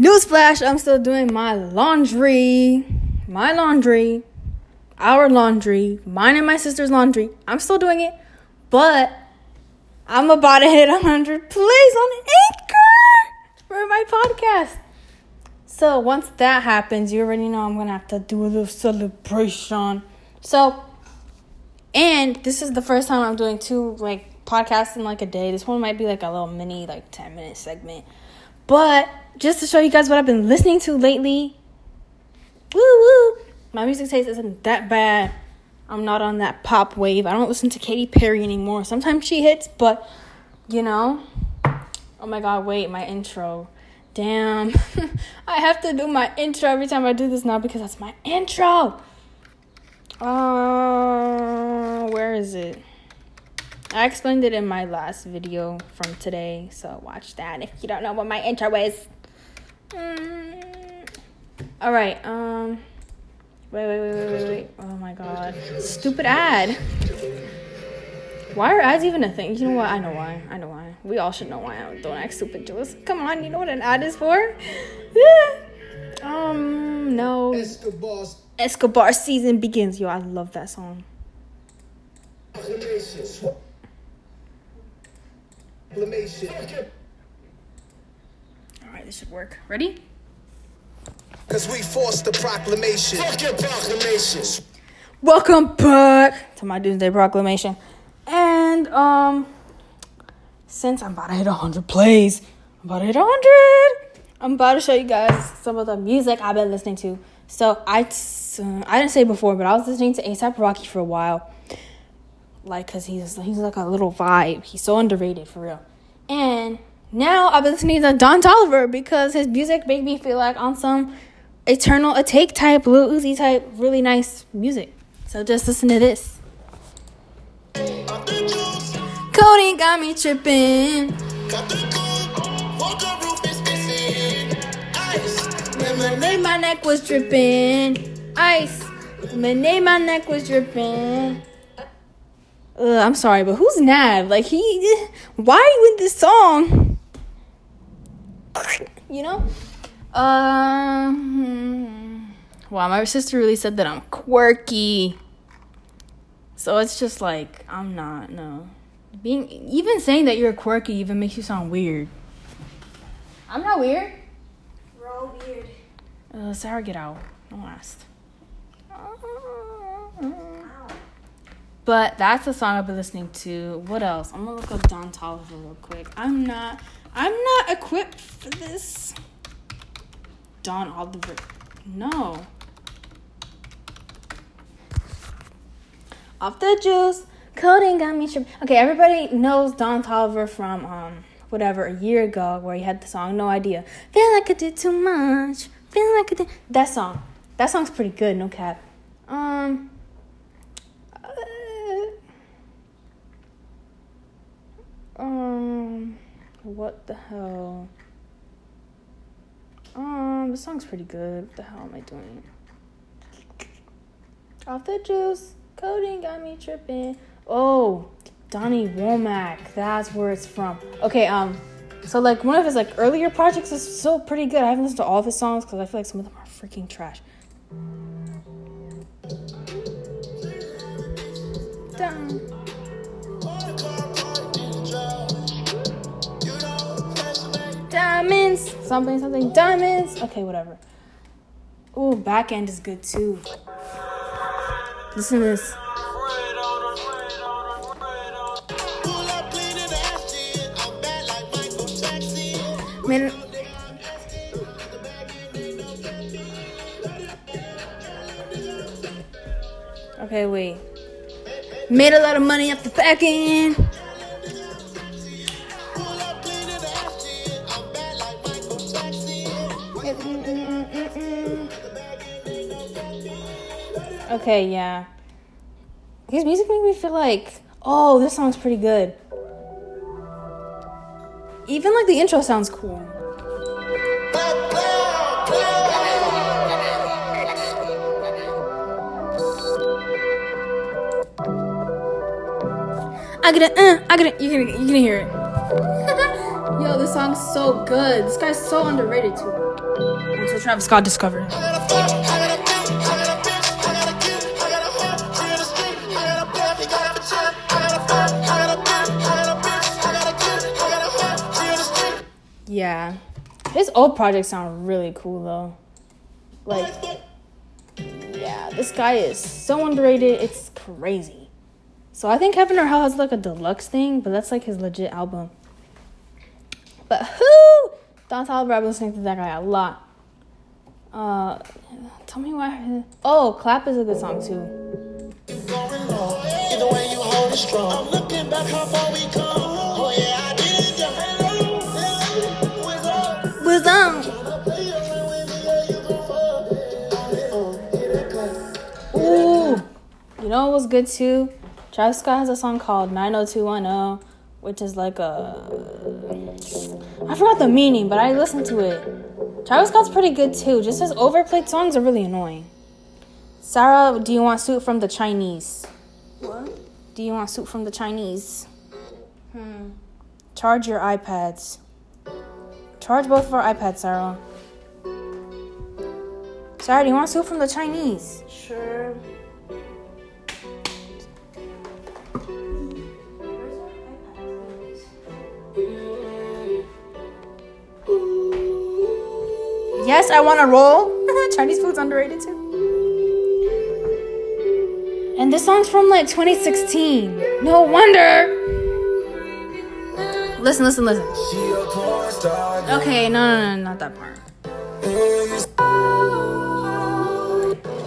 Newsflash, I'm still doing my laundry. My laundry. Our laundry. Mine and my sister's laundry. I'm still doing it. But I'm about to hit 100 plays on Anchor for my podcast. So once that happens, you already know I'm going to have to do a little celebration. So, and this is the first time I'm doing two, like, podcasts in like a day. This one might be like a little mini, like, 10 minute segment. But just to show you guys what I've been listening to lately, woo woo, my music taste isn't that bad. I'm not on that pop wave. I don't listen to Katy Perry anymore. Sometimes she hits, but you know. Oh my god, wait, my intro. Damn. I have to do my intro every time I do this now because that's my intro. Uh, where is it? I explained it in my last video from today, so watch that if you don't know what my intro is. Mm. All right. Um. Wait, wait, wait, wait, wait, wait. Oh my god. Stupid ad. Why are ads even a thing? You know what? I know why. I know why. We all should know why. Don't act stupid, Jules. Come on, you know what an ad is for? um, no. Escobar. Escobar season begins. Yo, I love that song. Alright, this should work. Ready? Cause we forced the proclamation. Fuck your proclamation. Welcome back to my Doomsday Proclamation. And um since I'm about to hit 100 plays, I'm about to hit 100. I'm about to show you guys some of the music I've been listening to. So I, uh, I didn't say before, but I was listening to ASAP Rocky for a while like because he's he's like a little vibe. He's so underrated for real. And now I've been listening to Don Toliver because his music made me feel like on some Eternal Atake type, Lil Uzi type, really nice music. So just listen to this. Cody got me tripping. When my neck was dripping, ice. When my neck was dripping. I'm sorry, but who's Nav? Like he, why in this song? You know. Um. Wow, my sister really said that I'm quirky. So it's just like I'm not. No, being even saying that you're quirky even makes you sound weird. I'm not weird. We're all weird. Uh, Sarah, get out. Don't ask. But that's the song I've been listening to. What else? I'm gonna look up Don Toliver real quick. I'm not I'm not equipped for this. Don Oliver. No. Off the juice. Coding got me tripping. Okay, everybody knows Don Toliver from um whatever a year ago where he had the song No Idea. Feel like I did too much. Feel like I did that song. That song's pretty good, no cap. Um Um, what the hell? Um, the song's pretty good. What the hell am I doing? Off the juice, coding got me tripping. Oh, Donny Womack. That's where it's from. Okay, um, so like one of his like earlier projects is still pretty good. I haven't listened to all of his songs because I feel like some of them are freaking trash. Down. Something, something, diamonds. Okay, whatever. Oh, back end is good too. Listen to this. Man. Okay, wait. Made a lot of money off the back end. Okay, yeah. His music made me feel like, oh, this song's pretty good. Even like the intro sounds cool. I get it, uh, I get it. You're gonna, you're gonna hear it. Yo, this song's so good. This guy's so underrated too. Until Travis Scott discovered him. Yeah. His old projects sound really cool though. Like, yeah, this guy is so underrated. It's crazy. So I think Heaven or Hell has like a deluxe thing, but that's like his legit album. But who? Don Toliver, I've been listening to that guy a lot. Uh, tell me why. Oh, Clap is a good song too. Know what was good too? Travis Scott has a song called 90210, which is like a. I forgot the meaning, but I listened to it. Travis Scott's pretty good too. Just his overplayed songs are really annoying. Sarah, do you want soup from the Chinese? What? Do you want soup from the Chinese? Hmm. Charge your iPads. Charge both of our iPads, Sarah. Sarah, do you want soup from the Chinese? Sure. Yes, I want to roll. Chinese food's underrated too. And this song's from like 2016. No wonder. Listen, listen, listen. A. Okay, no, no, no, not that part.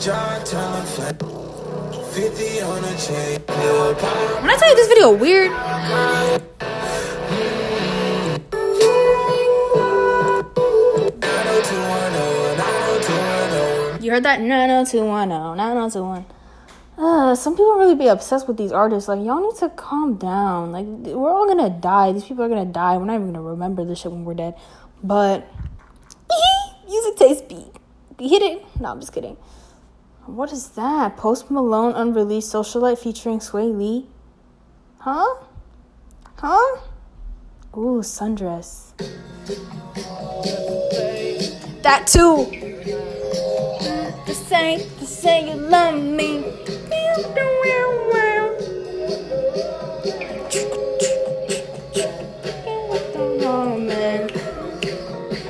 John Turner flat. 50 on a chain. When I tell you this video weird, heard that 90210, 90210. Uh, some people really be obsessed with these artists. Like, y'all need to calm down. Like, we're all gonna die. These people are gonna die. We're not even gonna remember this shit when we're dead. But, music taste beat. Hit it? No, I'm just kidding. What is that? Post Malone unreleased socialite featuring Swae Lee? Huh? Huh? Ooh, sundress. That too. To say, to say you love me. Man.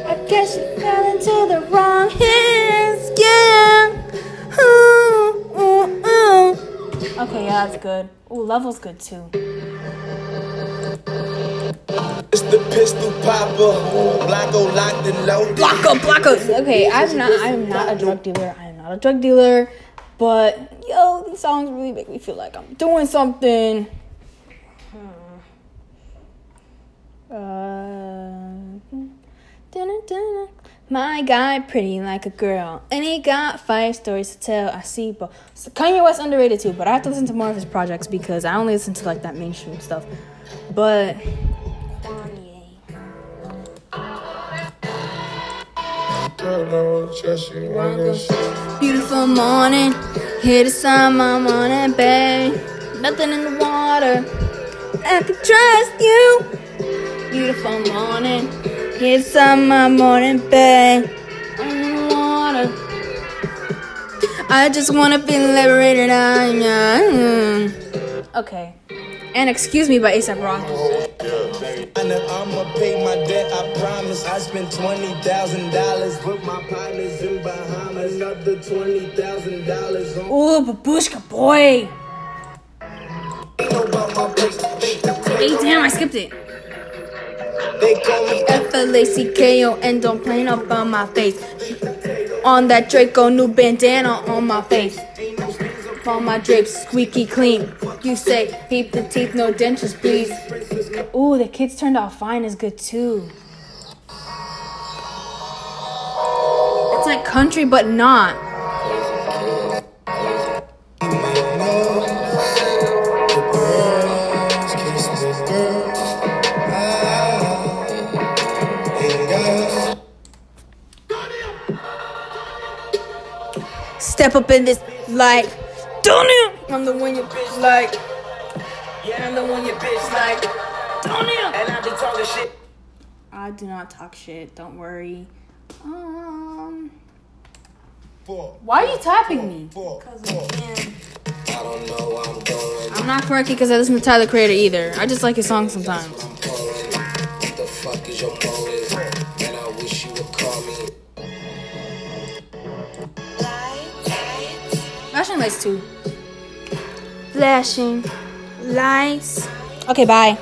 I guess you fell into the wrong hands, yeah. Ooh, ooh, ooh. Okay, yeah, that's good. Ooh, level's good too. It's the pistol popper. Blocko locked and loaded. Blocko, Blocko. Okay, I'm not. I'm not a drug dealer. Not a drug dealer. But yo, these songs really make me feel like I'm doing something. Uh, my guy, pretty like a girl, and he got five stories to tell. I see, but so Kanye West underrated too. But I have to listen to more of his projects because I only listen to like that mainstream stuff. But Beautiful morning, here the sun, my morning, babe. Nothing in the water. I can trust you. Beautiful morning, here the sun, my morning, babe. I'm in the water. I just wanna be liberated. I am. Okay. And excuse me by ASAP Rocky. And I'ma pay my debt, I promise. I spent twenty thousand dollars with my partners in Bahamas. Another twenty thousand dollars on Ooh, babushka boy. know about my place. They, Hey, damn, I skipped it. they call me F L A C K O N, don't play up on my face. On that Draco, new bandana on my face. All my drapes squeaky clean. You say, keep the teeth, no dentures, please. Ooh, the kids turned out fine is good too. It's like country, but not. Step up in this like, don't you? I'm the one bitch like. Yeah, I'm the one bitch like. Don't? And I be talking shit. I do not talk shit. Don't worry. Um, Four, why are you tapping me? four, Cause I can. I don't know where I'm going. I'm not quirky because I listen to Tyler Creator either. I just like his songs sometimes. What the fuck is your motive? And I wish you would call me. Flashing lights too. Flashing lights. Okay, bye.